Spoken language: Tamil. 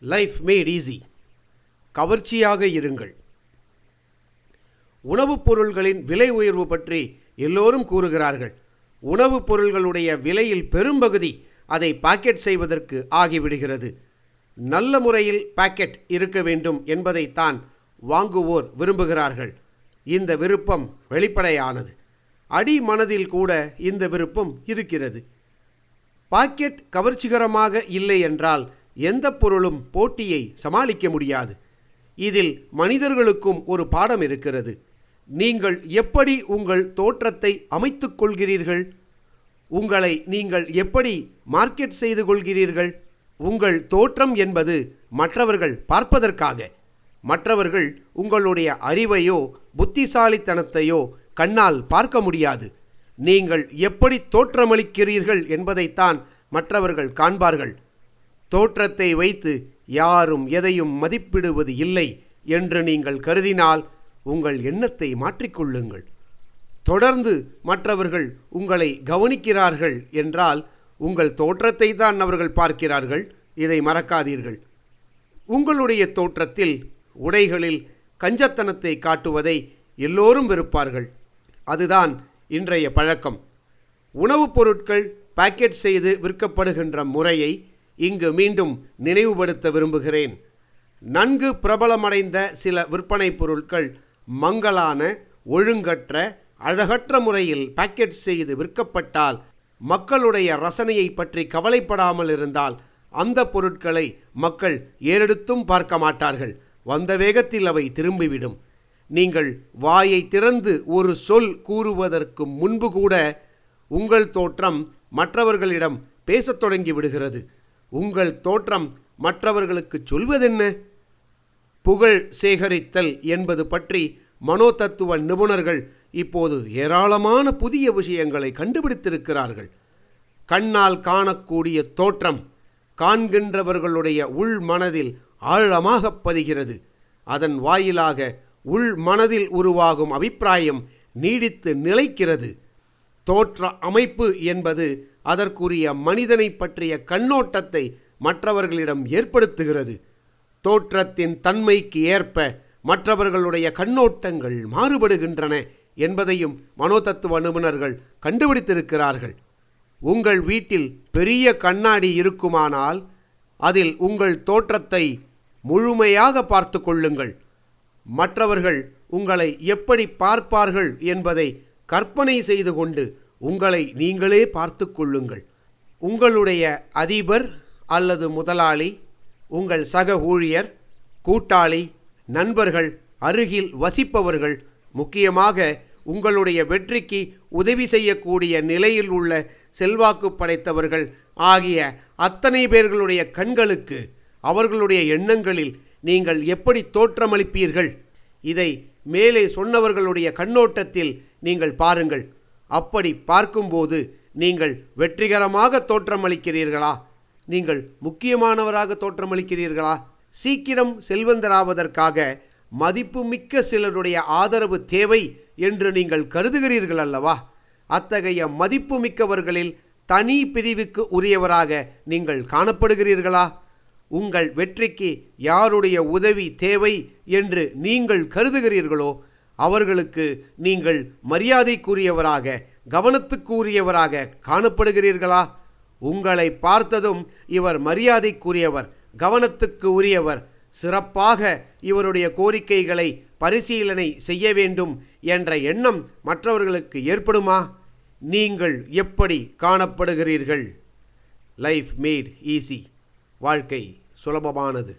லைஃப் மேட் ஈஸி கவர்ச்சியாக இருங்கள். உணவுப் பொருள்களின் விலை உயர்வு பற்றி எல்லோரும் கூறுகிறார்கள். உணவுப் பொருள்களுடைய விலையில் பெரும்பகுதி அதை பாக்கெட் செய்வதற்கு ஆகிவிடுகிறது. நல்ல முறையில் பாக்கெட் இருக்க வேண்டும் என்பதைத்தான் வாங்குவோர் விரும்புகிறார்கள். இந்த விருப்பம் வெளிப்படையானது. அடி மனதில் கூட இந்த விருப்பம் இருக்கிறது. பாக்கெட் கவர்ச்சிகரமாக இல்லை என்றால் எந்த பொருளும் போட்டியை சமாளிக்க முடியாது. இதில் மனிதர்களுக்கும் ஒரு பாடம் இருக்கிறது. நீங்கள் எப்படி உங்கள் தோற்றத்தை அமைத்துக் கொள்கிறீர்கள்? உங்களை நீங்கள் எப்படி மார்க்கெட் செய்து கொள்கிறீர்கள்? உங்கள் தோற்றம் என்பது மற்றவர்கள் பார்ப்பதற்காக. மற்றவர்கள் உங்களுடைய அறிவையோ புத்திசாலித்தனத்தையோ கண்ணால் பார்க்க முடியாது. நீங்கள் எப்படி தோற்றமளிக்கிறீர்கள் என்பதைத்தான் மற்றவர்கள் காண்பார்கள். தோற்றத்தை வைத்து யாரும் எதையும் மதிப்பிடுவது இல்லை என்று நீங்கள் கருதினால் உங்கள் எண்ணத்தை மாற்றிக்கொள்ளுங்கள். தொடர்ந்து மற்றவர்கள் உங்களை கவனிக்கிறார்கள் என்றால் உங்கள் தோற்றத்தை தான் அவர்கள் பார்க்கிறார்கள். இதை மறக்காதீர்கள். உங்களுடைய தோற்றத்தில் உடைகளில் கஞ்சத்தனத்தை காட்டுவதை எல்லோரும் வெறுப்பார்கள். அதுதான் இன்றைய பழக்கம். உணவுப் பொருட்கள் பாக்கெட் செய்து விற்கப்படுகின்ற முறையை இங்கு மீண்டும் நினைவுபடுத்த விரும்புகிறேன். நன்கு பிரபலமடைந்த சில விற்பனை பொருட்கள் மங்கலான ஒழுங்கற்ற அழகற்ற முறையில் பாக்கெட் செய்து விற்கப்பட்டால் மக்களுடைய ரசனையை பற்றி கவலைப்படாமல் இருந்தால் அந்த பொருட்களை மக்கள் ஏறெடுத்தும் பார்க்க மாட்டார்கள். வந்த வேகத்தில் அவை திரும்பிவிடும். நீங்கள் வாயை திறந்து ஒரு சொல் கூறுவதற்கு முன்பு கூட உங்கள் தோற்றம் மற்றவர்களிடம் பேசத் தொடங்கி விடுகிறது. உங்கள் தோற்றம் மற்றவர்களுக்கு சொல்வதென்ன? புகழ் சேகரித்தல் என்பது பற்றி மனோதத்துவ நிபுணர்கள் இப்போது ஏராளமான புதிய விஷயங்களை கண்டுபிடித்திருக்கிறார்கள். கண்ணால் காணக்கூடிய தோற்றம் காண்கின்றவர்களுடைய உள் மனதில் ஆழமாக பதிகிறது. அதன் வாயிலாக உள் மனதில் உருவாகும் அபிப்பிராயம் நீடித்து நிலைக்கிறது. தோற்ற அமைப்பு என்பது அதற்குரிய மனிதனை பற்றிய கண்ணோட்டத்தை மற்றவர்களிடம் ஏற்படுத்துகிறது. தோற்றத்தின் தன்மைக்கு ஏற்ப மற்றவர்களுடைய கண்ணோட்டங்கள் மாறுபடுகின்றன என்பதையும் மனோதத்துவ நிபுணர்கள் கண்டுபிடித்திருக்கிறார்கள். உங்கள் வீட்டில் பெரிய கண்ணாடி இருக்குமானால் அதில் உங்கள் தோற்றத்தை முழுமையாக பார்த்து கொள்ளுங்கள். மற்றவர்கள் உங்களை எப்படி பார்ப்பார்கள் என்பதை கற்பனை செய்து கொண்டு உங்களை நீங்களே பார்த்து கொள்ளுங்கள். உங்களுடைய அதிபர் அல்லது முதலாளி உங்கள் சக ஊழியர் கூட்டாளி நண்பர்கள் அருகில் வசிப்பவர்கள் முக்கியமாக உங்களுடைய வெற்றிக்கு உதவி செய்யக்கூடிய நிலையில் உள்ள செல்வாக்கு படைத்தவர்கள் ஆகிய அத்தனை பேர்களுடைய கண்களுக்கு அவர்களுடைய எண்ணங்களில் நீங்கள் எப்படி தோற்றமளிப்பீர்கள்? இதை மேலே சொன்னவர்களுடைய கண்ணோட்டத்தில் நீங்கள் பாருங்கள். அப்படி பார்க்கும்போது நீங்கள் வெற்றிகரமாக தோற்றமளிக்கிறீர்களா? நீங்கள் முக்கியமானவராக தோற்றமளிக்கிறீர்களா? சீக்கிரம் செல்வந்தராவதற்காக மதிப்புமிக்க சிலருடைய ஆதரவு தேவை என்று நீங்கள் கருதுகிறீர்கள் அல்லவா? அத்தகைய மதிப்புமிக்கவர்களில் தனி பிரிவுக்கு உரியவராக நீங்கள் காணப்படுகிறீர்களா? உங்கள் வெற்றிக்கு யாருடைய உதவி தேவை என்று நீங்கள் கருதுகிறீர்களோ அவர்களுக்கு நீங்கள் மரியாதைக்குரியவராக கவனத்துக்குரியவராக காணப்படுகிறீர்களா? உங்களை பார்த்ததும் இவர் மரியாதைக்குரியவர் கவனத்துக்கு உரியவர். சிறப்பாக இவருடைய கோரிக்கைகளை பரிசீலனை செய்ய வேண்டும் என்ற எண்ணம் மற்றவர்களுக்கு ஏற்படுமா? நீங்கள் எப்படி காணப்படுகிறீர்கள்? லைஃப் மேட் ஈஸி வாழ்க்கை சுலபமானது.